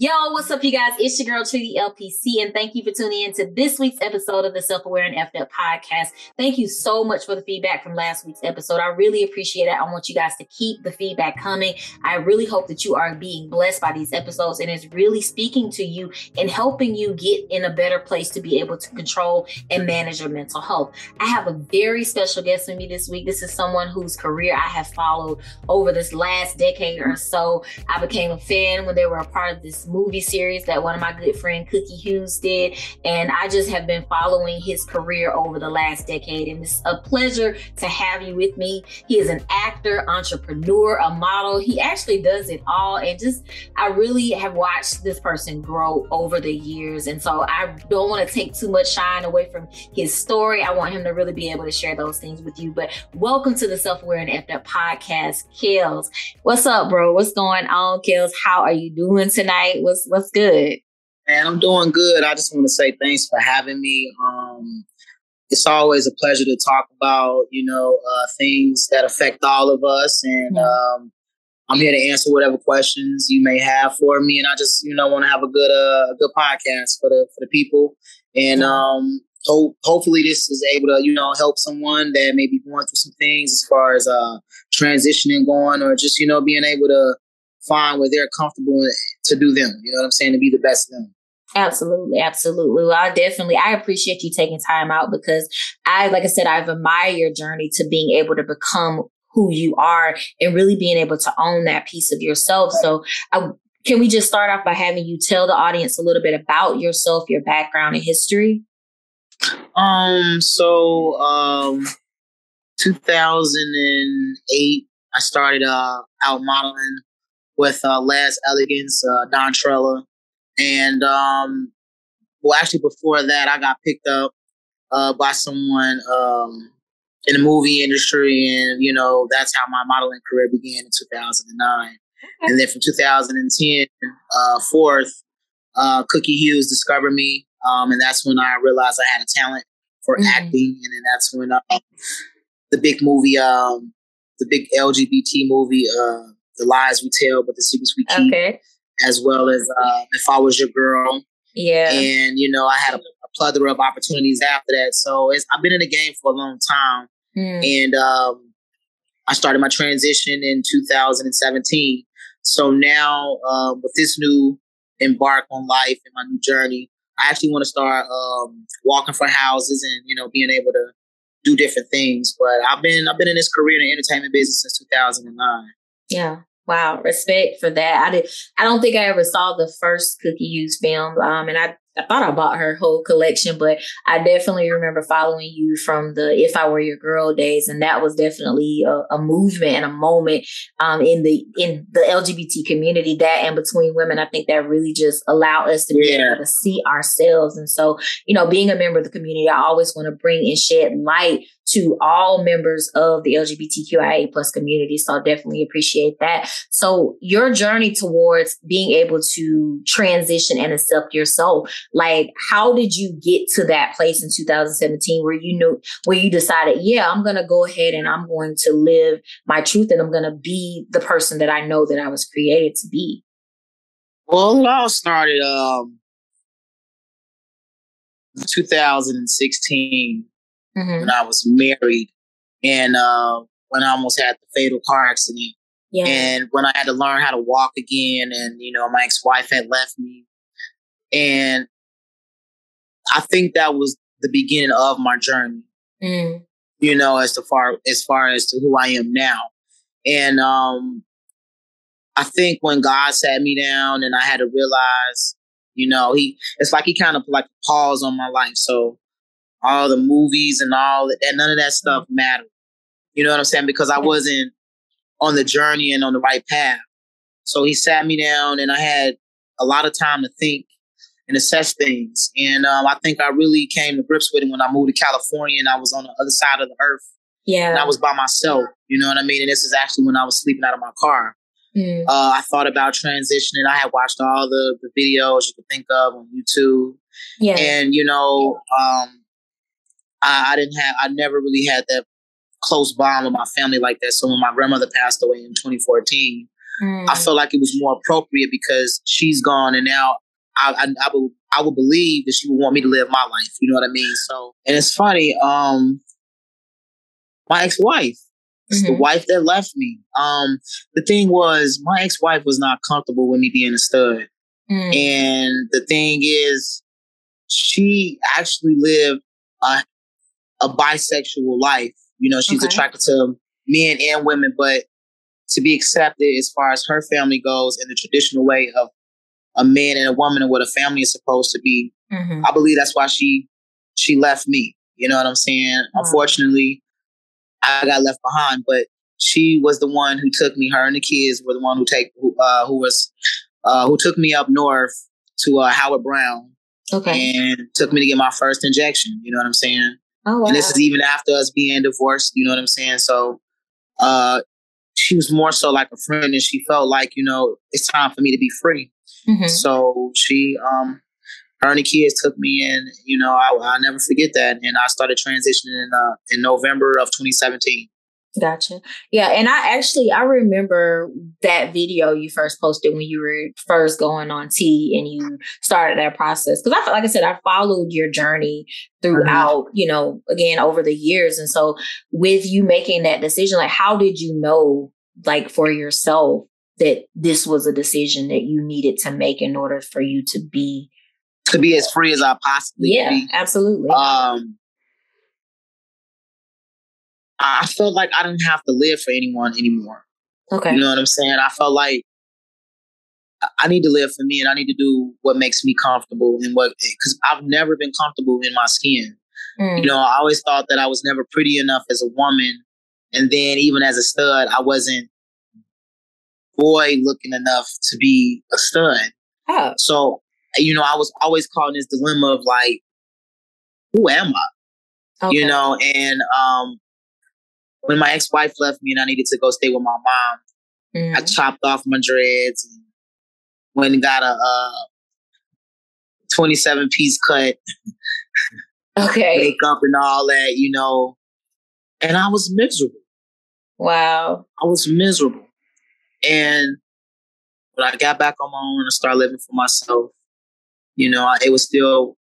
Yo, what's up, you guys? It's your girl Tree the LPC, and thank you for tuning in to this week's episode of the Self Aware and Effed Up podcast. Thank you so much for the feedback from last week's episode. I really appreciate it. I want you guys to keep the feedback coming. I really hope that you are being blessed by these episodes and it's really speaking to you and helping you get in a better place to be able to control and manage your mental health. I have a very special guest with me this week. This is someone whose career I have followed over this last decade or so. I became a fan when they were a part of this movie series that one of my good friend Coquie Hughes did. And I just have been following his career over the last decade. And it's a pleasure to have you with me. He is an actor, entrepreneur, a model. He actually does it all. And just, I really have watched this person grow over the years. And so I don't want to take too much shine away from his story. I want him to really be able to share those things with you. But welcome to the Self Aware and Effed Up podcast, Kels. What's up, bro? What's going on, Kels? How are you doing tonight? What's what's good? Man, I'm doing good. I just want to say thanks for having me. Um, it's always a pleasure to talk about, you know, uh, things that affect all of us. And mm-hmm. um, I'm here to answer whatever questions you may have for me. And I just, you know, want to have a good, uh, a good podcast for the for the people. And um, hope hopefully this is able to, you know, help someone that may be going through some things as far as uh, transitioning going, or just, you know, being able to find where they're comfortable to do them. You know what I'm saying? To be the best of them. Absolutely, absolutely. I definitely I appreciate you taking time out because I like I said I've admired your journey to being able to become who you are and really being able to own that piece of yourself. So I, can we just start off by having you tell the audience a little bit about yourself, your background and history? Um so um 2008 I started uh out modeling with uh, Laz Elegance, uh, Don Trella. And, um, well, actually, before that, I got picked up uh, by someone um, in the movie industry. And, you know, that's how my modeling career began in 2009. And then from 2010 uh, forth, uh, Coquie Hughes discovered me. Um, and that's when I realized I had a talent for mm-hmm. acting. And then that's when uh, the big movie, um, the big LGBT movie, uh, the lies we tell, but the secrets we keep. Okay. As well as uh, if I was your girl. Yeah. And you know, I had a, a plethora of opportunities after that. So I've been in the game for a long time, mm. and um, I started my transition in 2017. So now, uh, with this new embark on life and my new journey, I actually want to start um, walking for houses and you know being able to do different things. But I've been I've been in this career in the entertainment business since 2009. Yeah. Wow, respect for that. I did. I don't think I ever saw the first Coquie Hughes film, um, and I I thought I bought her whole collection, but I definitely remember following you from the If I Were Your Girl days, and that was definitely a, a movement and a moment um, in the in the LGBT community. That and between women, I think that really just allowed us to be able to see ourselves. And so, you know, being a member of the community, I always want to bring and shed light to all members of the LGBTQIA plus community. So I definitely appreciate that. So your journey towards being able to transition and accept yourself, like how did you get to that place in 2017 where you knew where you decided, yeah, I'm gonna go ahead and I'm going to live my truth and I'm gonna be the person that I know that I was created to be? Well, it all started um 2016 mm-hmm. when I was married and uh, when I almost had the fatal car accident. Yeah. And when I had to learn how to walk again, and you know, my ex wife had left me. And I think that was the beginning of my journey. Mm. You know, as to far as far as to who I am now. And um I think when God sat me down and I had to realize, you know, he it's like he kind of like pause on my life. So all the movies and all that, none of that stuff mattered. You know what I'm saying? Because I wasn't on the journey and on the right path. So he sat me down and I had a lot of time to think and assess things. And um, I think I really came to grips with it when I moved to California and I was on the other side of the earth. Yeah. And I was by myself. You know what I mean? And this is actually when I was sleeping out of my car. Mm. Uh, I thought about transitioning. I had watched all the, the videos you could think of on YouTube. Yeah. And, you know, um, I, I didn't have, I never really had that close bond with my family like that. So when my grandmother passed away in 2014, mm. I felt like it was more appropriate because she's gone and now I, I, I would I would believe that she would want me to live my life. You know what I mean? So and it's funny, um my ex-wife. It's mm-hmm. the wife that left me. Um, the thing was, my ex-wife was not comfortable with me being a stud. Mm. And the thing is, she actually lived a, a bisexual life. You know, she's okay. attracted to men and women, but to be accepted as far as her family goes in the traditional way of a man and a woman and what a family is supposed to be. Mm-hmm. I believe that's why she she left me. You know what I'm saying? Oh. Unfortunately, I got left behind, but she was the one who took me. Her and the kids were the one who take who, uh, who was uh, who took me up north to uh, Howard Brown. Okay. And took me to get my first injection. You know what I'm saying? Oh, wow. And this is even after us being divorced. You know what I'm saying? So, uh, she was more so like a friend, and she felt like you know it's time for me to be free. Mm-hmm. So she, um, her and the kids took me in. You know, I, will never forget that. And I started transitioning in, uh, in November of 2017. Gotcha. Yeah, and I actually I remember that video you first posted when you were first going on T and you started that process because I felt like I said I followed your journey throughout mm-hmm. you know again over the years and so with you making that decision like how did you know like for yourself that this was a decision that you needed to make in order for you to be to be as free as I possibly yeah, be. absolutely. Um, I felt like I didn't have to live for anyone anymore. Okay. You know what I'm saying? I felt like I need to live for me and I need to do what makes me comfortable and what, because I've never been comfortable in my skin. Mm. You know, I always thought that I was never pretty enough as a woman. And then even as a stud, I wasn't boy looking enough to be a stud. Oh. So you know, I was always caught in this dilemma of like, who am I? Okay. You know, and um, when my ex wife left me and I needed to go stay with my mom, mm-hmm. I chopped off my dreads and went and got a, a 27 piece cut. Okay. Makeup and all that, you know. And I was miserable. Wow. I was miserable. And when I got back on my own and started living for myself, you know, it was still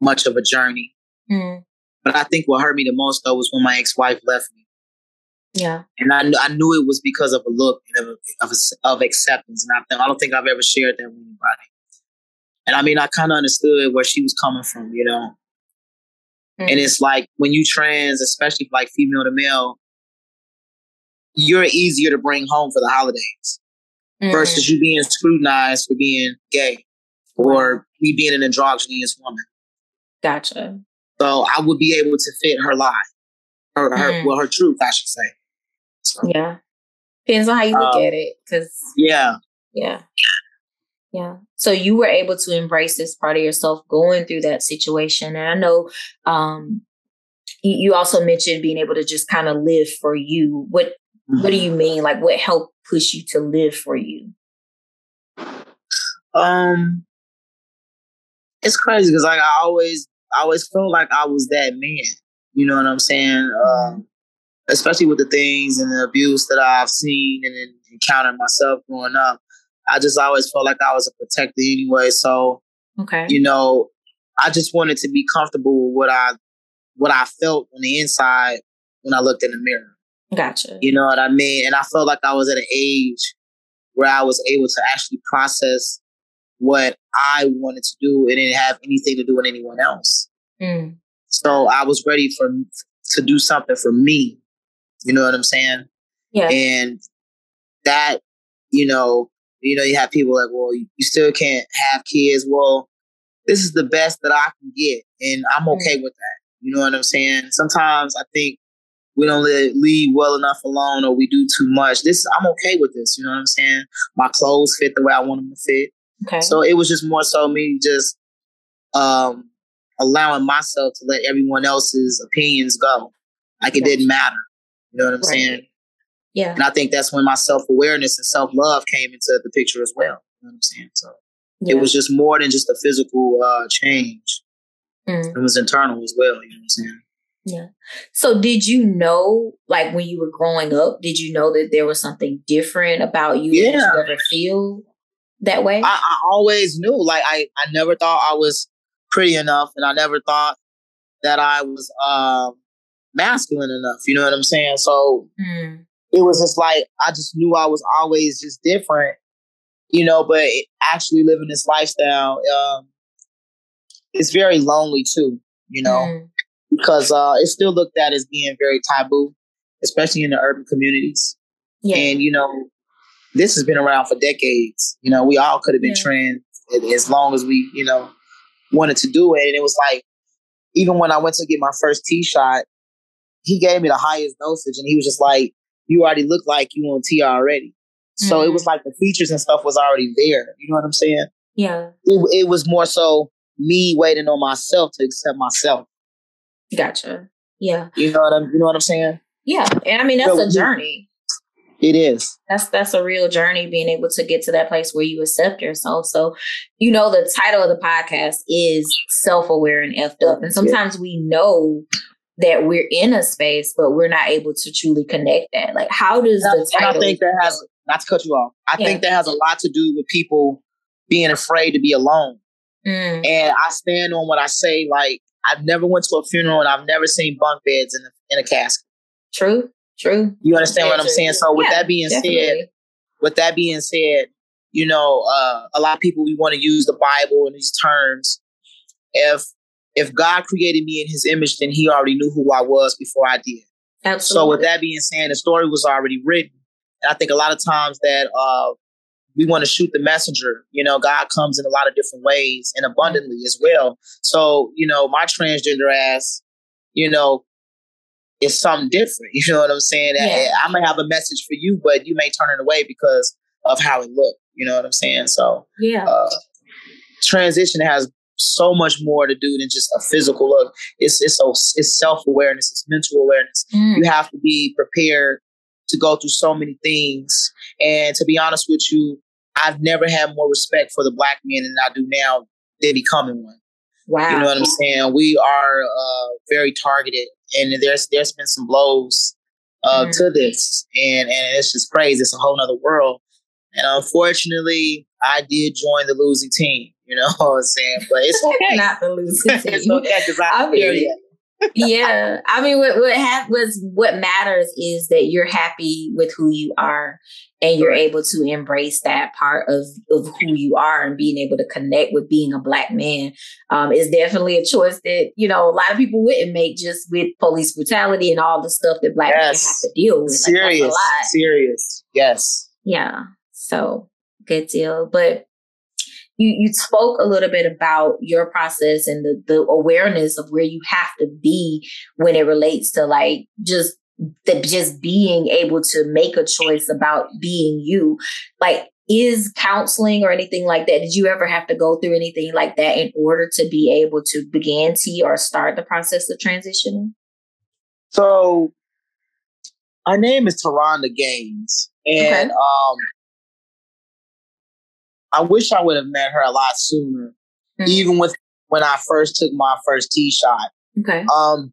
much of a journey. Mm. But I think what hurt me the most though was when my ex-wife left me. Yeah. And I, I knew it was because of a look of, of, of acceptance. And I, I don't think I've ever shared that with anybody. And I mean, I kind of understood where she was coming from, you know. Mm. And it's like when you trans, especially like female to male, you're easier to bring home for the holidays mm. versus you being scrutinized for being gay or me being an androgynous woman. Gotcha. So I would be able to fit her lie, her, her mm. well, her truth, I should say. So, yeah, depends on how you look um, at it, because yeah, yeah, yeah. So you were able to embrace this part of yourself going through that situation, and I know um, you also mentioned being able to just kind of live for you. What mm-hmm. What do mm-hmm. you mean? Like, what helped push you to live for you? Um, it's crazy because like I always I always felt like I was that man. You know what I'm saying? Um, especially with the things and the abuse that I've seen and encountered myself growing up. I just always felt like I was a protector anyway. So, okay, you know, I just wanted to be comfortable with what I what I felt on the inside when I looked in the mirror. Gotcha. You know what I mean? And I felt like I was at an age where I was able to actually process what I wanted to do. It didn't have anything to do with anyone else. Mm. So I was ready for to do something for me. You know what I'm saying? Yeah. And that, you know, you know, you have people like, well, you, still can't have kids. Well, this is the best that I can get, and I'm okay with that. You know what I'm saying? Sometimes I think we don't leave well enough alone, or we do too much. This I'm okay with this. You know what I'm saying? My clothes fit the way I want them to fit. Okay. So it was just more so me just um, allowing myself to let everyone else's opinions go. Like it didn't matter. You know what I'm right. saying? Yeah. And I think that's when my self awareness and self love came into the picture as well. You know what I'm saying? So yeah. it was just more than just a physical uh, change. Mm. It was internal as well. You know what I'm saying? Yeah. So did you know, like when you were growing up, did you know that there was something different about you? Yeah. Did you ever feel that way? I, I, always knew. Like I, I never thought I was pretty enough, and I never thought that I was um, masculine enough. You know what I'm saying? So mm. It was just like I just knew I was always just different. You know, but actually living this lifestyle, um, it's very lonely too. You know. Mm because uh, it's still looked at as being very taboo, especially in the urban communities. Yeah. And you know, this has been around for decades. You know, we all could have been yeah. trans as long as we, you know, wanted to do it. And it was like, even when I went to get my first T shot, he gave me the highest dosage, and he was just like, "You already look like you on T already." So mm-hmm. it was like the features and stuff was already there. You know what I'm saying? Yeah. It, it was more so me waiting on myself to accept myself. Gotcha. Yeah. You know what I'm you know what I'm saying? Yeah. And I mean that's so, a journey. It is. That's that's a real journey being able to get to that place where you accept yourself. So, you know, the title of the podcast is self-aware and effed up. And sometimes we know that we're in a space, but we're not able to truly connect that. Like how does the title I think that has not to cut you off. I yeah. think that has a lot to do with people being afraid to be alone. Mm. And I stand on what I say, like I've never went to a funeral and I've never seen bunk beds in a, in a casket. True, true. You understand what I'm true. saying? So with yeah, that being definitely. said, with that being said, you know, uh, a lot of people we want to use the Bible in these terms. If if God created me in His image, then He already knew who I was before I did. Absolutely. So with that being said, the story was already written, and I think a lot of times that uh, we want to shoot the messenger. You know, God comes in a lot of different ways and abundantly as well. So, you know, my transgender ass, you know, is something different. You know what I'm saying? Yeah. I, I may have a message for you, but you may turn it away because of how it looked. You know what I'm saying? So, yeah. Uh, transition has so much more to do than just a physical look. It's it's it's self awareness, it's mental awareness. Mm. You have to be prepared to go through so many things. And to be honest with you, I've never had more respect for the black man than I do now than becoming one. Wow. You know what I'm saying? We are uh, very targeted and there's there's been some blows uh, mm. to this and, and it's just crazy. It's a whole other world. And unfortunately, I did join the losing team. You know what I'm saying? But it's okay. Not the losing team. it's okay because I'm here yet yeah, I mean, what what ha- was what matters is that you're happy with who you are, and you're able to embrace that part of of who you are, and being able to connect with being a black man um, is definitely a choice that you know a lot of people wouldn't make just with police brutality and all the stuff that black yes. men have to deal with. Serious, like, serious, yes, yeah. So good deal, but you you spoke a little bit about your process and the, the awareness of where you have to be when it relates to like just the just being able to make a choice about being you like is counseling or anything like that did you ever have to go through anything like that in order to be able to begin to or start the process of transitioning so our name is Taronda Gaines and okay. um I wish I would have met her a lot sooner, mm-hmm. even with when I first took my first T shot. Okay. Um,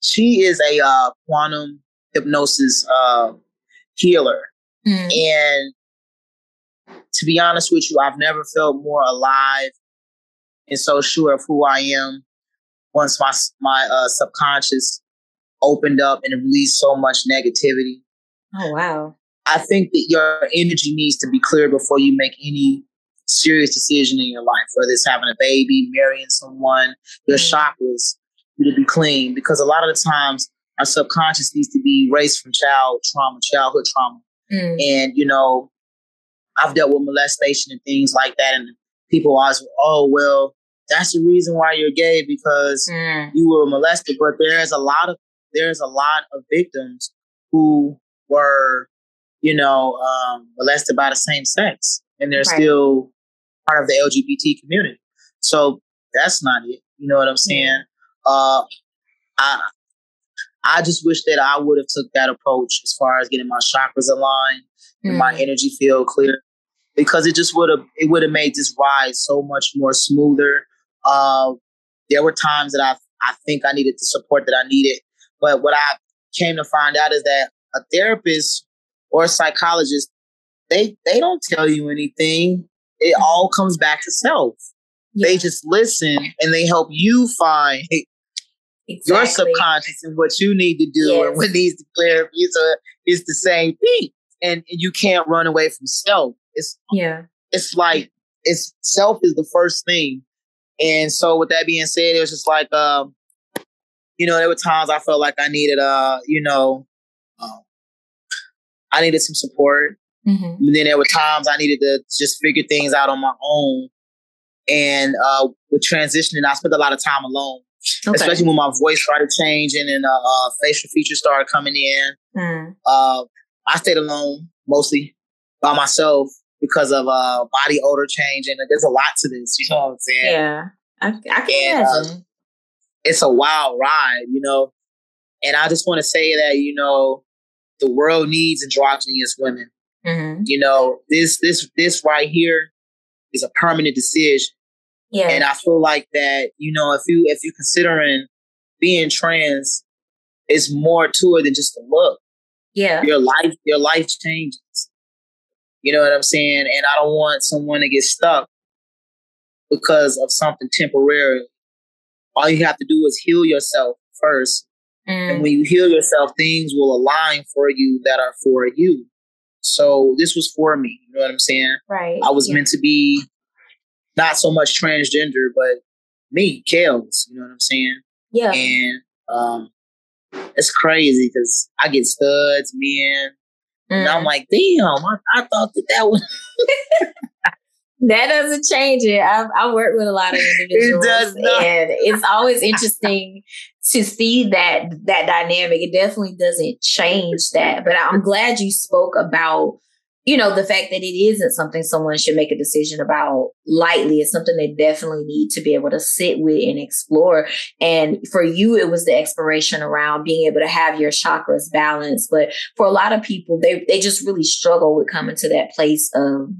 she is a uh, quantum hypnosis uh, healer, mm-hmm. and to be honest with you, I've never felt more alive and so sure of who I am. Once my my uh, subconscious opened up and released so much negativity. Oh wow! I think that your energy needs to be clear before you make any serious decision in your life, whether it's having a baby, marrying someone, your mm. chakras need to be clean because a lot of the times our subconscious needs to be raised from child trauma, childhood trauma. Mm. And, you know, I've dealt with molestation and things like that. And people always, oh, well, that's the reason why you're gay because mm. you were molested. But there's a lot of, there's a lot of victims who were you know, um, molested by the same sex, and they're right. still part of the LGBT community. So that's not it. You know what I'm saying? Uh, I I just wish that I would have took that approach as far as getting my chakras aligned mm. and my mm. energy field clear, because it just would have it would have made this ride so much more smoother. Uh, there were times that I I think I needed the support that I needed. But what I came to find out is that a therapist or a psychologist, they they don't tell you anything. It mm-hmm. all comes back to self. Yeah. They just listen and they help you find exactly. your subconscious and what you need to do yes. and what needs to clear up. So it's the same thing. And, and you can't run away from self. It's yeah. It's like it's self is the first thing. And so with that being said, it was just like um, you know, there were times I felt like I needed uh, you know, um, I needed some support. Mm-hmm. And then there were times I needed to just figure things out on my own. And uh, with transitioning, I spent a lot of time alone, okay. especially when my voice started changing and uh, uh, facial features started coming in. Mm. Uh, I stayed alone mostly by myself because of uh, body odor change, and there's a lot to this. You know what I'm saying? Yeah, I, I can and, uh, imagine. it's a wild ride, you know. And I just want to say that you know the world needs androgynous women. Mm-hmm. You know this this this right here is a permanent decision. Yeah. And I feel like that, you know, if you if you're considering being trans, it's more to it than just a look. Yeah. Your life, your life changes. You know what I'm saying? And I don't want someone to get stuck because of something temporary. All you have to do is heal yourself first. Mm. And when you heal yourself, things will align for you that are for you. So this was for me. You know what I'm saying? Right. I was yeah. meant to be not so much transgender, but me, Kels. You know what I'm saying? Yeah. And um, it's crazy because I get studs, men, mm. and I'm mm. like, damn, I, I thought that that was. that doesn't change it. I, I work with a lot of individuals, it does not. and it's always interesting to see that that dynamic. It definitely doesn't change that, but I'm glad you spoke about you know, the fact that it isn't something someone should make a decision about lightly it's something they definitely need to be able to sit with and explore. And for you, it was the exploration around being able to have your chakras balanced. But for a lot of people, they, they just really struggle with coming to that place of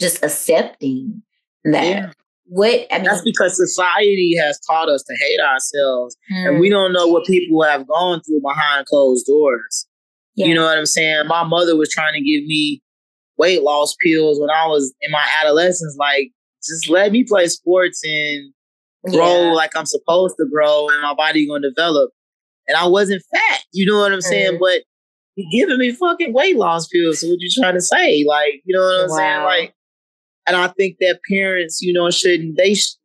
just accepting that. Yeah. What I mean, that's because society has taught us to hate ourselves, mm. and we don't know what people have gone through behind closed doors. Yeah. You know what I'm saying? My mother was trying to give me weight loss pills when I was in my adolescence. Like, just let me play sports and grow yeah. like I'm supposed to grow, and my body gonna develop. And I wasn't fat, you know what I'm mm saying? But you're giving me fucking weight loss pills. So what you trying to say? Like, you know what I'm wow. saying? Like, and I think that parents, you know, shouldn't they? Sh-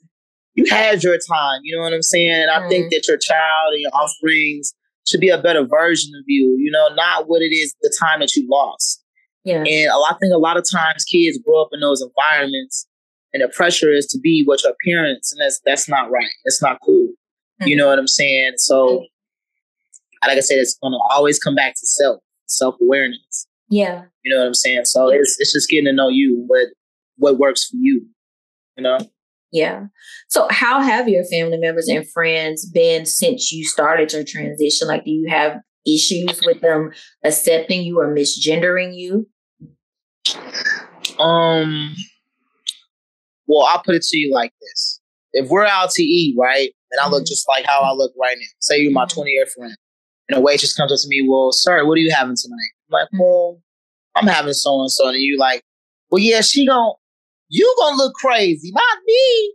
you had your time, you know what I'm saying? And I think that your child and your offsprings should be a better version of you, you know, not what it is the time that you lost. Yeah. And I think a lot of times kids grow up in those environments and the pressure is to be what your parents and that's that's not right. That's not cool. Mm-hmm. You know what I'm saying? So like I said, it's gonna always come back to self, self awareness. Yeah. You know what I'm saying? So it's it's just getting to know you, what what works for you. You know? Yeah. So how have your family members and friends been since you started your transition? Like do you have issues with them accepting you or misgendering you? Um, well, I'll put it to you like this: if we're out to eat, right, and I mm-hmm. look just like how I look right now, say you're my 20 year friend, and a waitress comes up to me, well, sir, what are you having tonight? I'm like, mm-hmm. well, I'm having so and so, and you like, well, yeah, she gon' you gonna look crazy, not me.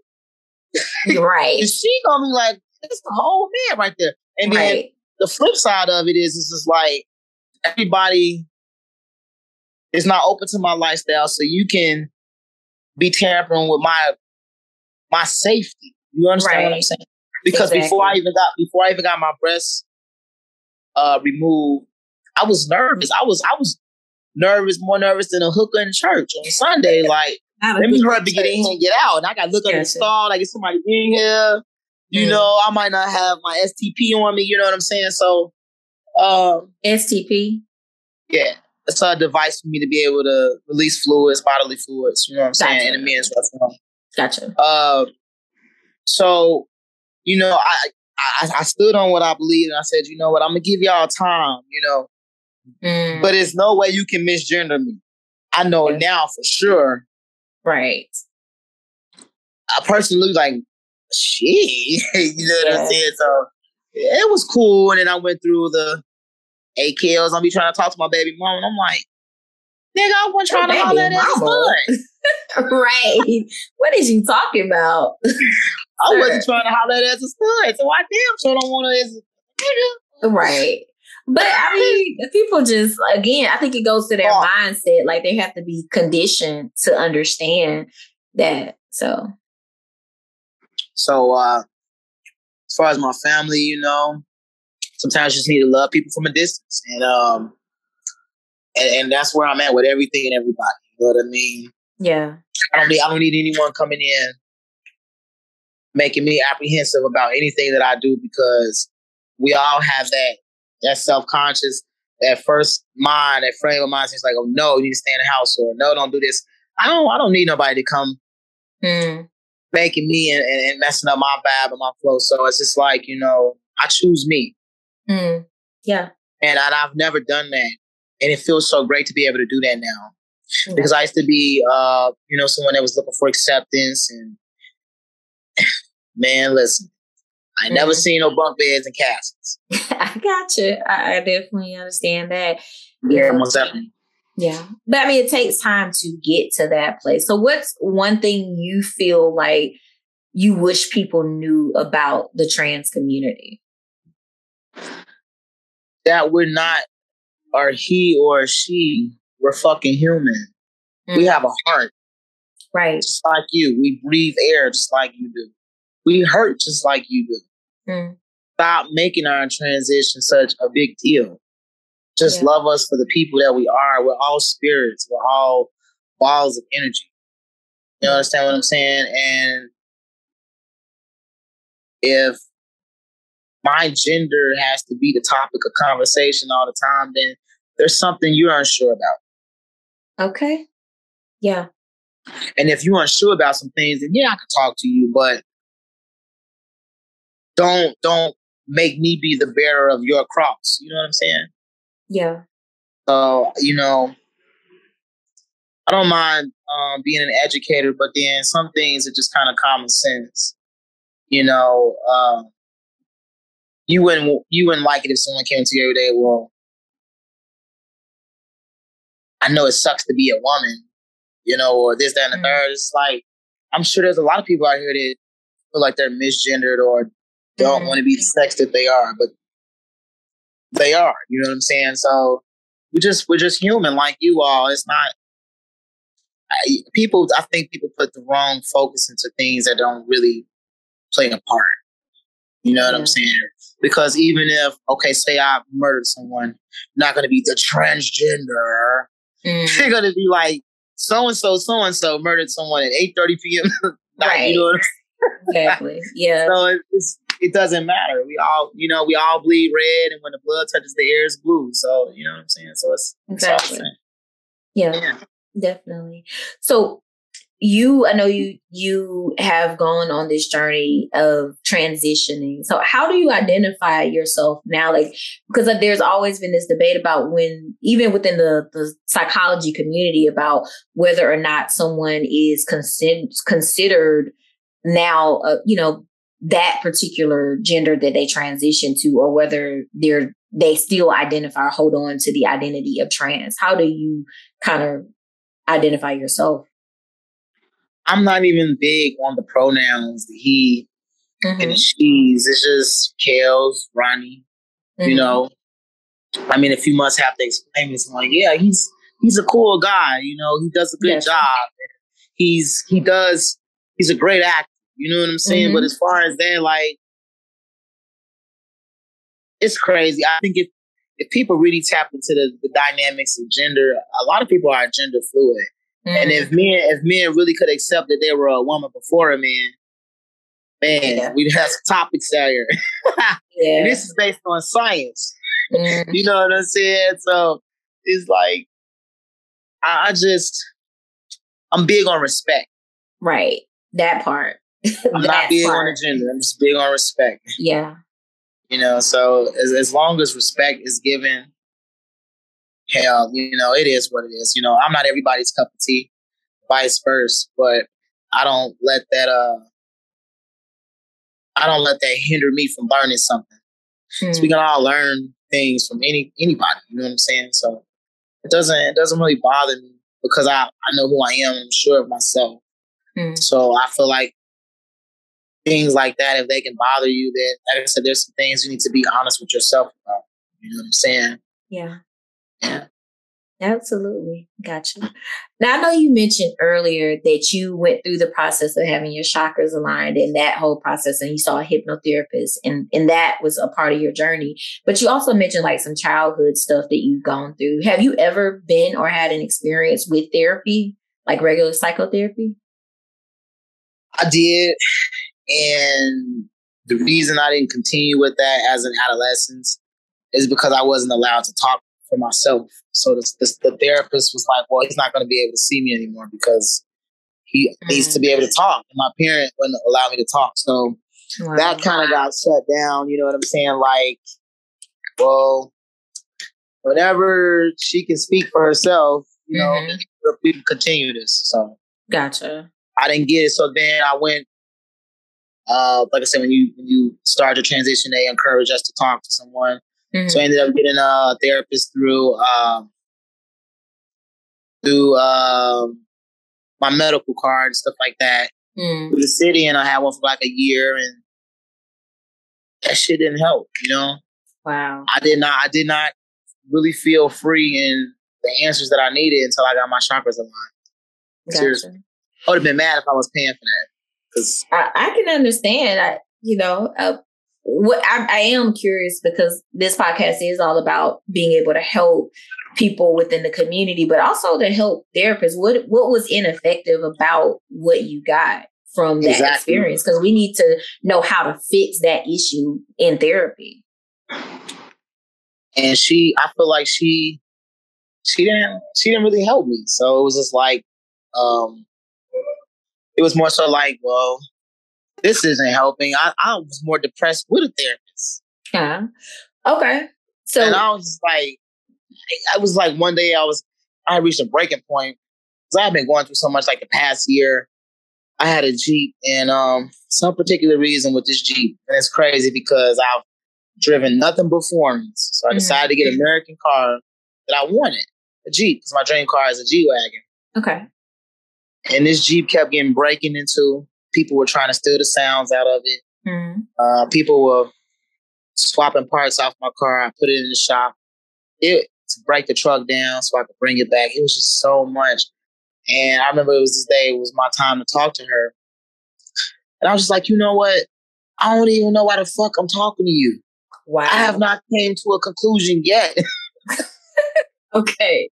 Right. she gonna be like, it's the whole man right there. And then right the flip side of it is, is just like everybody is not open to my lifestyle, so you can be tampering with my my safety. You understand right. what I'm saying? Because exactly. before I even got before I even got my breasts uh, removed, I was nervous. I was I was nervous, more nervous than a hooker in church on Sunday. Like, let me hurry up to get in here and get out. And I got to look up the stall. I get somebody in here. You mm. know, I might not have my STP on me. You know what I'm saying? So, um, STP. Yeah, it's a device for me to be able to release fluids, bodily fluids. You know what I'm gotcha. saying? In a men's restroom. Gotcha. Uh, so, you know, I, I I stood on what I believe, and I said, you know what, I'm gonna give y'all time. You know, mm. but there's no way you can misgender me. I know now for sure. Right. A person looks like she, you know what I'm saying? So it was cool. And then I went through the AKLs. I'll be trying to talk to my baby mom, and I'm like, nigga, I wasn't trying to holler at his right. What is you talking about? I wasn't trying to holler at as a stud, so I damn sure don't want to as a nigga. Right. But I mean, people just again, I think it goes to their oh. mindset. Like they have to be conditioned to understand that. So so uh as far as my family, you know, sometimes you just need to love people from a distance. And um and, and that's where I'm at with everything and everybody. You know what I mean? Yeah. I don't need I don't need anyone coming in making me apprehensive about anything that I do because we all have that that self conscious, that first mind, that frame of mind. It's like, oh no, you need to stay in the house, or no, don't do this. I don't. I don't need nobody to come mm. making me and, and, and, messing up my vibe and my flow. So it's just like you know, I choose me. Mm. Yeah. And I, have never done that, and it feels so great to be able to do that now. Yeah. Because I used to be, uh, you know, someone that was looking for acceptance, and man, listen, I mm-hmm. never seen no bunk beds and castles. I got you. I, I, definitely understand that. Yeah, most definitely. Yeah. But I mean, it takes time to get to that place. So, what's one thing you feel like you wish people knew about the trans community? That we're not, or he or she, we're fucking human. Mm-hmm. We have a heart. Right. Just like you. We breathe air just like you do. We hurt just like you do. Mm. Stop making our transition such a big deal. Just yeah. love us for the people that we are. We're all spirits. We're all balls of energy. You understand what I'm saying? And if my gender has to be the topic of conversation all the time, then there's something you're unsure about. Okay. Yeah. And if you're unsure about some things, then yeah, I could talk to you, but don't don't make me be the bearer of your cross. You know what I'm saying? Yeah. So you know, I don't mind um, being an educator, but then some things are just kind of common sense. You know, um, you wouldn't you wouldn't like it if someone came to you every day. Well, I know it sucks to be a woman, you know, or this, that, and the mm-hmm. third. It's like I'm sure there's a lot of people out here that feel like they're misgendered or don't mm-hmm. want to be the sex that they are, but they are. You know what I'm saying? So we just we're just human like you all. It's not I, people. I think people put the wrong focus into things that don't really play a part. You know yeah. what I'm saying? Because even if okay, say I murdered someone, not going to be the transgender. Mm. They're going to be like so and so, so and so murdered someone at 8:30 p.m. right. You know exactly. Yeah. So it's it doesn't matter. We all, you know, we all bleed red, and when the blood touches the air, it's blue. So you know what I'm saying. So it's exactly. It's yeah, yeah, definitely. So you, I know you you have gone on this journey of transitioning. So how do you identify yourself now? Like because there's always been this debate about when, even within the the psychology community, about whether or not someone is considered considered now, uh, you know, that particular gender that they transition to or whether they're they still identify or hold on to the identity of trans. How do you kind of identify yourself? I'm not even big on the pronouns the he mm-hmm. and the she's. It's just kels ronnie mm-hmm. you know? I mean if you must have to explain to someone yeah he's he's a cool guy you know? He does a good yes. job. He's he does he's a great actor you know what I'm saying? Mm-hmm. But as far as that, like, it's crazy. I think if if people really tap into the, the dynamics of gender, a lot of people are gender fluid. Mm-hmm. And if mm-hmm. men if men really could accept that they were a woman before a man, man, yeah. we'd have some topics out here. yeah. And this is based on science. Mm-hmm. You know what I'm saying? So it's like I, I just I'm big on respect. Right. That part. I'm not big part. on gender. I'm just big on respect. Yeah. You know, so as as long as respect is given, hell, you know, it is what it is. You know, I'm not everybody's cup of tea, vice versa. But I don't let that uh I don't let that hinder me from learning something. Hmm. So we can all learn things from any anybody. You know what I'm saying? So it doesn't it doesn't really bother me because I I know who I am. I'm sure of myself. Hmm. So I feel like things like that, if they can bother you, then like I said, there's some things you need to be honest with yourself about. You know what I'm saying? Yeah. Yeah. Absolutely. Gotcha. Now, I know you mentioned earlier that you went through the process of having your chakras aligned and that whole process, and you saw a hypnotherapist, and, and that was a part of your journey. But you also mentioned like some childhood stuff that you've gone through. Have you ever been or had an experience with therapy, like regular psychotherapy? I did. And the reason I didn't continue with that as an adolescent is because I wasn't allowed to talk for myself. So the, the, the therapist was like, well, he's not going to be able to see me anymore because he mm. needs to be able to talk. And my parent wouldn't allow me to talk. So wow. that kind of got shut down. You know what I'm saying? Like, well, whenever she can speak for herself, you know, mm-hmm. we can continue this. So gotcha. I didn't get it. So then I went uh, like I said, when you when you start your transition, they encourage us to talk to someone. Mm-hmm. So I ended up getting a therapist through um, through um, my medical card and stuff like that mm. through the city, and I had one for like a year, and that shit didn't help. You know, wow. I did not. I did not really feel free in the answers that I needed until I got my chakras aligned. Gotcha. Seriously, I would have been mad if I was paying for that. Cause I, I can understand. I, you know, uh, what I, I am curious because this podcast is all about being able to help people within the community, but also to help therapists. What what was ineffective about what you got from that exactly. experience? Because we need to know how to fix that issue in therapy. And she, I feel like she, she didn't, she didn't really help me. So it was just like, um, it was more so like, well, this isn't helping. I, I was more depressed with a therapist. Yeah. Okay. So and I was like, I was like one day I was I reached a breaking point because I've been going through so much like the past year. I had a Jeep and um some particular reason with this Jeep. And it's crazy because I've driven nothing but foreigns. So I mm-hmm. decided to get an American car that I wanted. A Jeep, because my dream car is a G Wagon. Okay. And this Jeep kept getting breaking into. People were trying to steal the sounds out of it. Mm. Uh, people were swapping parts off my car. I put it in the shop. It to break the truck down so I could bring it back. It was just so much. And I remember it was this day, it was my time to talk to her. And I was just like, you know what? I don't even know why the fuck I'm talking to you. Wow. I have not came to a conclusion yet. okay.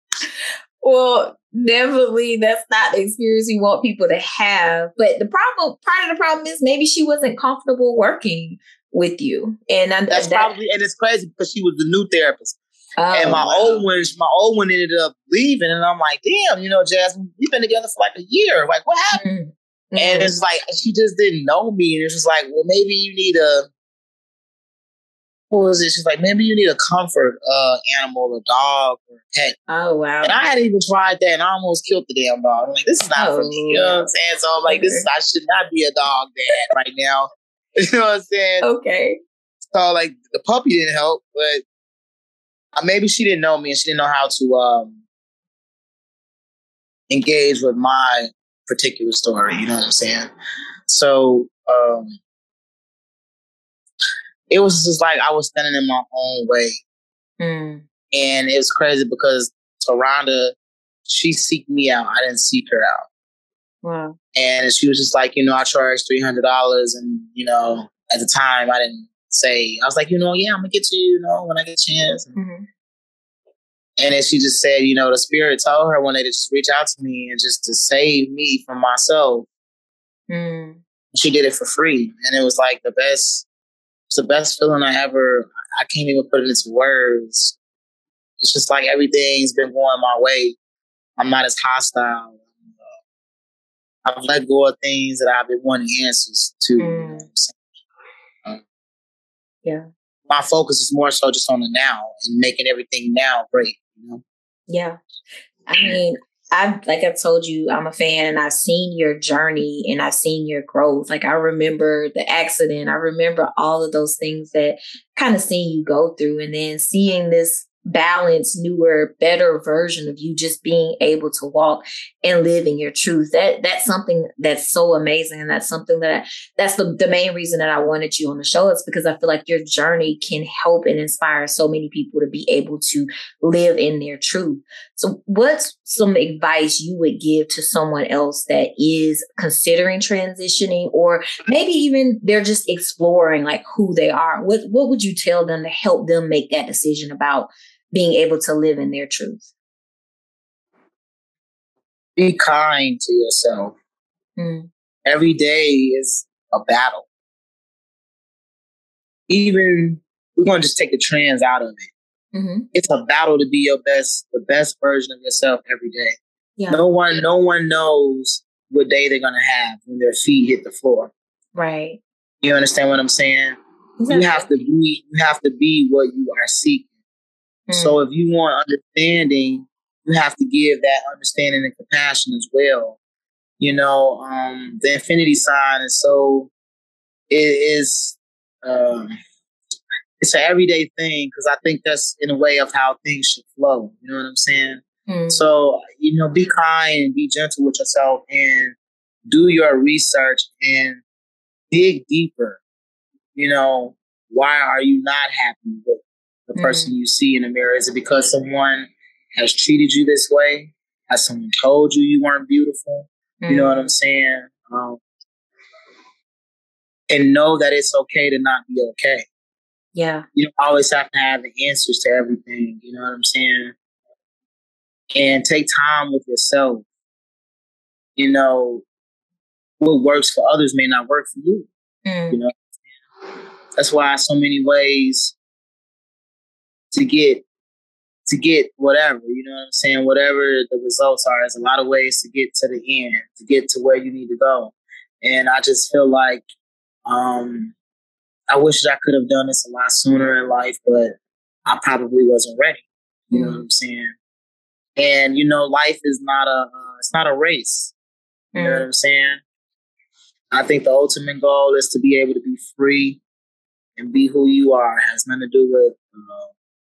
Well, definitely that's not the experience we want people to have. But the problem, part of the problem is maybe she wasn't comfortable working with you. And I, that's that, probably, and it's crazy because she was the new therapist. Oh, and my wow. old one, my old one ended up leaving, and I'm like, damn, you know, Jasmine, we've been together for like a year. Like, what happened? Mm-hmm. And it's like she just didn't know me, and it's just like, well, maybe you need a what was it? She's like, maybe you need a comfort uh, animal, a dog, or a pet. Oh wow! And I hadn't even tried that, and I almost killed the damn dog. I'm like, this is not oh, for me. You know what I'm saying? So I'm like, this is I should not be a dog dad right now. You know what I'm saying? Okay. So like the puppy didn't help, but maybe she didn't know me and she didn't know how to um, engage with my particular story. You know what I'm saying? So um, it was just like I was standing in my own way. Mm. And it was crazy because Taronda, she seeked me out. I didn't seek her out. Wow. And she was just like, you know, I charged three hundred dollars, and you know, at the time, I didn't say. I was like, you know, yeah, I'm gonna get to you, you know, when I get a chance. Mm-hmm. And then she just said, you know, the spirit told her one day to just reach out to me and just to save me from myself. Mm. She did it for free, and it was like the best it's the best feeling I ever. I can't even put it into words. It's just like everything's been going my way. I'm not as hostile. I've let go of things that I've been wanting answers to. Mm. Know yeah. My focus is more so just on the now and making everything now great. You know. Yeah. I mean, I've like I told you, I'm a fan and I've seen your journey and I've seen your growth. Like I remember the accident. I remember all of those things that kind of seeing you go through and then seeing this balanced, newer, better version of you just being able to walk and live in your truth. That that's something that's so amazing. And that's something that I, that's the, the main reason that I wanted you on the show is because I feel like your journey can help and inspire so many people to be able to live in their truth. So what's some advice you would give to someone else that is considering transitioning or maybe even they're just exploring like who they are? What what would you tell them to help them make that decision about being able to live in their truth. Be kind to yourself. Mm. Every day is a battle. Even we're going to just take the trans out of it. Mm-hmm. It's a battle to be your best, the best version of yourself every day. Yeah. No one, no one knows what day they're going to have when their feet hit the floor. Right. You understand what I'm saying? Exactly. You have to be, you have to be what you are seeking. So mm. if you want understanding, you have to give that understanding and compassion as well. You know, um, the infinity sign is so it is um, it's an everyday thing because I think that's in a way of how things should flow. You know what I'm saying? Mm. So you know, be kind and be gentle with yourself and do your research and dig deeper. You know, why are you not happy with the mm-hmm. person you see in the mirror? Is it because someone has treated you this way? Has someone told you you weren't beautiful? Mm-hmm. You know what I'm mm-hmm. saying? Um, and know that it's okay to not be okay. Yeah. You don't always have to have the answers to everything. You know what I'm saying? And take time with yourself. You know, what works for others may not work for you. Mm. You know, that's why so many ways to get to get whatever, you know what I'm saying? Whatever the results are, there's a lot of ways to get to the end, to get to where you need to go. And I just feel like um, I wish I could have done this a lot sooner in life, but I probably wasn't ready. You mm know what I'm saying? And you know, life is not a uh, it's not a race. You mm know what I'm saying? I think the ultimate goal is to be able to be free and be who you are. It has nothing to do with uh,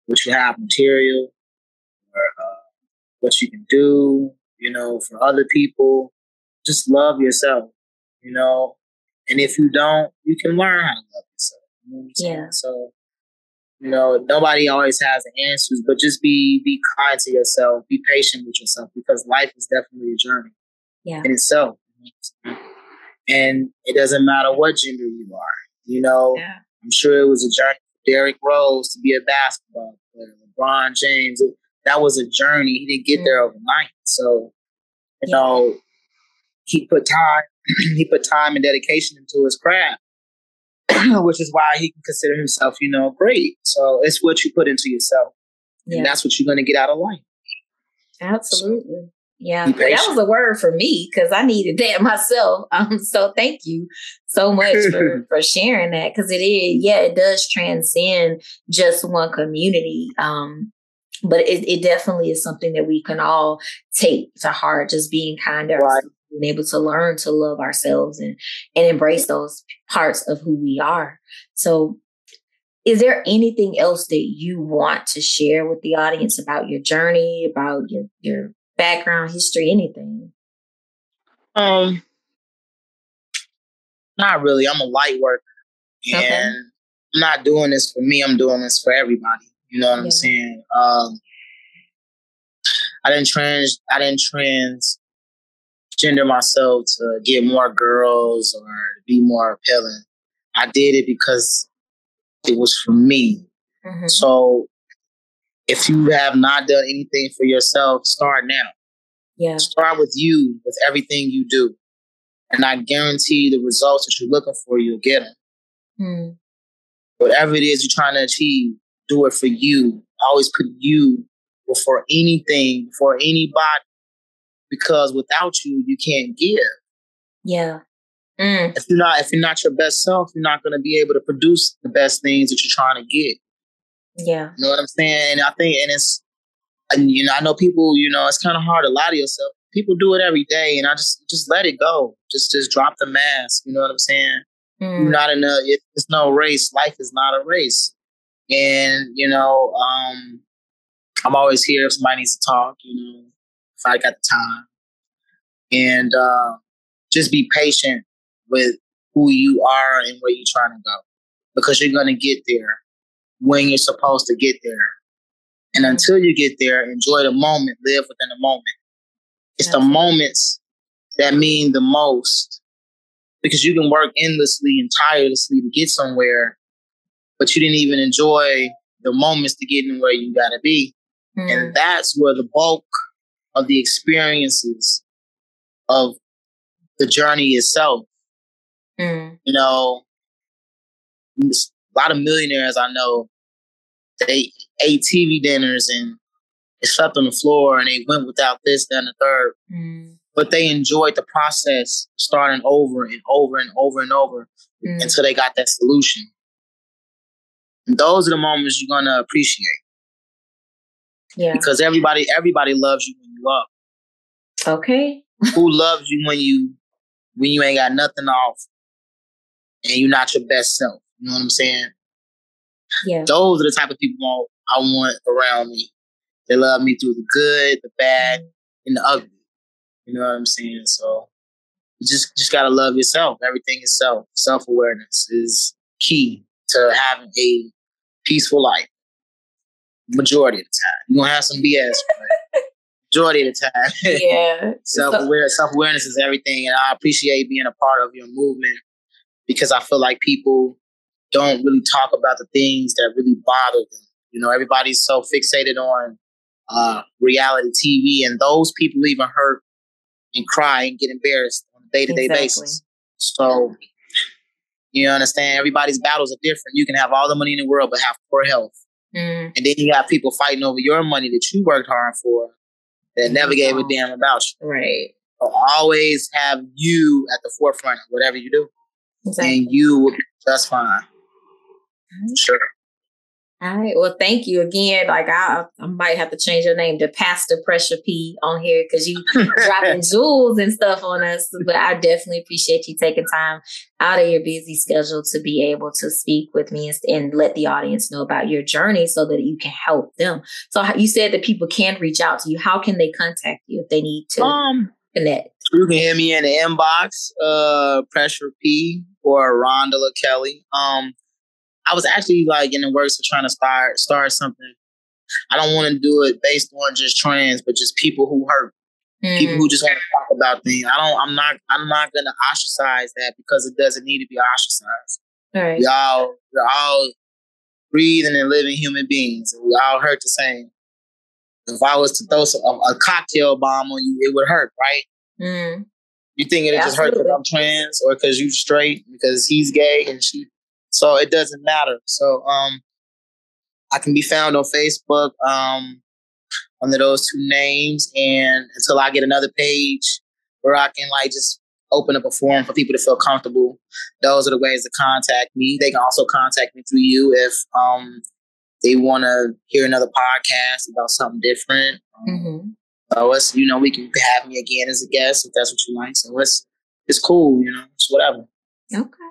what you have material or uh, what you can do, you know, for other people. Just love yourself, you know. And if you don't, you can learn how to love yourself. You know yeah. So, you know, nobody always has the answers, but just be be kind to yourself, be patient with yourself because life is definitely a journey yeah. in itself. And it doesn't matter what gender you are. You know, yeah. I'm sure it was a journey Derrick Rose to be a basketball player, LeBron James. That was a journey. He didn't get mm-hmm. there overnight. So, you yeah. know, he put time, he put time and dedication into his craft, which is why he can consider himself, you know, great. So it's what you put into yourself. Yeah. And that's what you're going to get out of life. Absolutely. So, yeah, that was a word for me because I needed that myself. Um, so thank you so much for, for sharing that because it is, yeah, it does transcend just one community. Um, but it, it definitely is something that we can all take to heart, just being kind to right. being able to learn to love ourselves and, and embrace those parts of who we are. So is there anything else that you want to share with the audience about your journey, about your, your background, history, anything? Um, not really. I'm a light worker, and okay. I'm not doing this for me. I'm doing this for everybody. You know what yeah. I'm saying? Um, I didn't trans. I didn't transgender myself to get more girls or be more appealing. I did it because it was for me. Mm-hmm. So if you have not done anything for yourself, start now. Yeah. Start with you, with everything you do. And I guarantee the results that you're looking for, you'll get them. Hmm. Whatever it is you're trying to achieve, do it for you. Always put you before anything, before anybody. Because without you, you can't give. Yeah. Mm. If you're not if you're not your best self, you're not gonna be able to produce the best things that you're trying to get. Yeah. You know what I'm saying? And I think, and it's and you know, I know people, you know, it's kind of hard to lie to yourself. People do it every day, and I just just let it go. Just just drop the mask. You know what I'm saying? Mm. You're not in a. It's no race. Life is not a race. And you know, um, I'm always here if somebody needs to talk. You know, if I got the time, and uh, just be patient with who you are and where you're trying to go, because you're gonna get there when you're supposed to get there. And until you get there, enjoy the moment, live within the moment. It's the moments that mean the most because you can work endlessly and tirelessly to get somewhere, but you didn't even enjoy the moments to getting where you got to be. Mm. And that's where the bulk of the experiences of the journey itself. Mm. You know, a lot of millionaires I know, they ate TV dinners and they slept on the floor and they went without this, then the third. Mm. But they enjoyed the process starting over and over and over and over mm. until they got that solution. And those are the moments you're gonna appreciate. Yeah. Because everybody everybody loves you when you up. Okay. Who loves you when you when you ain't got nothing off and you're not your best self? You know what I'm saying? Yeah. Those are the type of people I want around me. They love me through the good, the bad, and the ugly. You know what I'm saying? So you just just gotta love yourself. Everything is self. Self awareness is key to having a peaceful life. Majority of the time, you're gonna have some BS. majority of the time, yeah. self aware self awareness is everything, and I appreciate being a part of your movement because I feel like people don't really talk about the things that really bother them. You know, everybody's so fixated on uh, reality TV, and those people even hurt and cry and get embarrassed on a day to day basis. So, you understand, everybody's battles are different. You can have all the money in the world, but have poor health. Mm. And then you have people fighting over your money that you worked hard for that never gave a damn about you. Right. So always have you at the forefront of whatever you do. Exactly. And you will be just fine. Sure. All right. Well, thank you again. Like I, I might have to change your name to Pastor Pressure P on here because you dropping jewels and stuff on us. But I definitely appreciate you taking time out of your busy schedule to be able to speak with me and, and let the audience know about your journey so that you can help them. So you said that people can reach out to you. How can they contact you if they need to um, connect? You can hit me in the inbox, uh, Pressure P or Rondala Kelly. Um, I was actually like in the works of trying to start start something. I don't want to do it based on just trans, but just people who hurt, mm. people who just want to talk about things. I don't. I'm not. I'm not gonna ostracize that because it doesn't need to be ostracized. Right. We all we're all breathing and living human beings, and we all hurt the same. If I was to throw some, a, cocktail bomb on you, it would hurt, right? Mm. You think it just hurt because I'm trans or because you straight, because he's gay and she so it doesn't matter. So um, I can be found on Facebook um, under those two names, and until I get another page where I can like just open up a forum for people to feel comfortable. Those are the ways to contact me. They can also contact me through you if um, they want to hear another podcast about something different. Um, mm-hmm. So it's you know we can have me again as a guest if that's what you like. So it's it's cool, you know, it's whatever. Okay.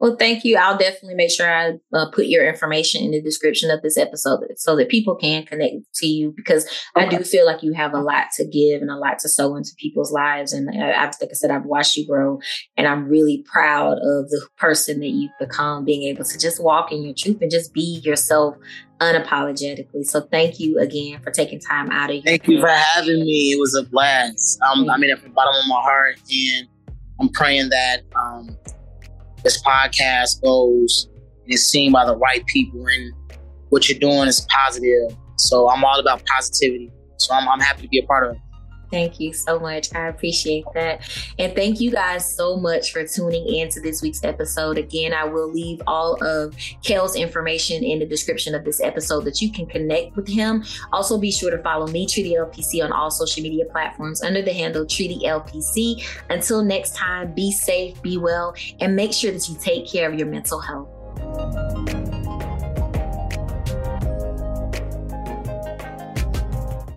Well, thank you. I'll definitely make sure I uh, put your information in the description of this episode so that people can connect to you because okay. I do feel like you have a lot to give and a lot to sow into people's lives. And I, I, like I said, I've watched you grow and I'm really proud of the person that you've become, being able to just walk in your truth and just be yourself unapologetically. So thank you again for taking time out of your Thank you for having me. It was a blast. Um, I mean, from the bottom of my heart and I'm praying that um, this podcast goes and is seen by the right people and what you're doing is positive. So I'm all about positivity. So I'm, I'm happy to be a part of it. Thank you so much. I appreciate that. And thank you guys so much for tuning in to this week's episode. Again, I will leave all of Kels' information in the description of this episode that you can connect with him. Also, be sure to follow me, Tree the LPC, on all social media platforms under the handle Tree the LPC. Until next time, be safe, be well, and make sure that you take care of your mental health.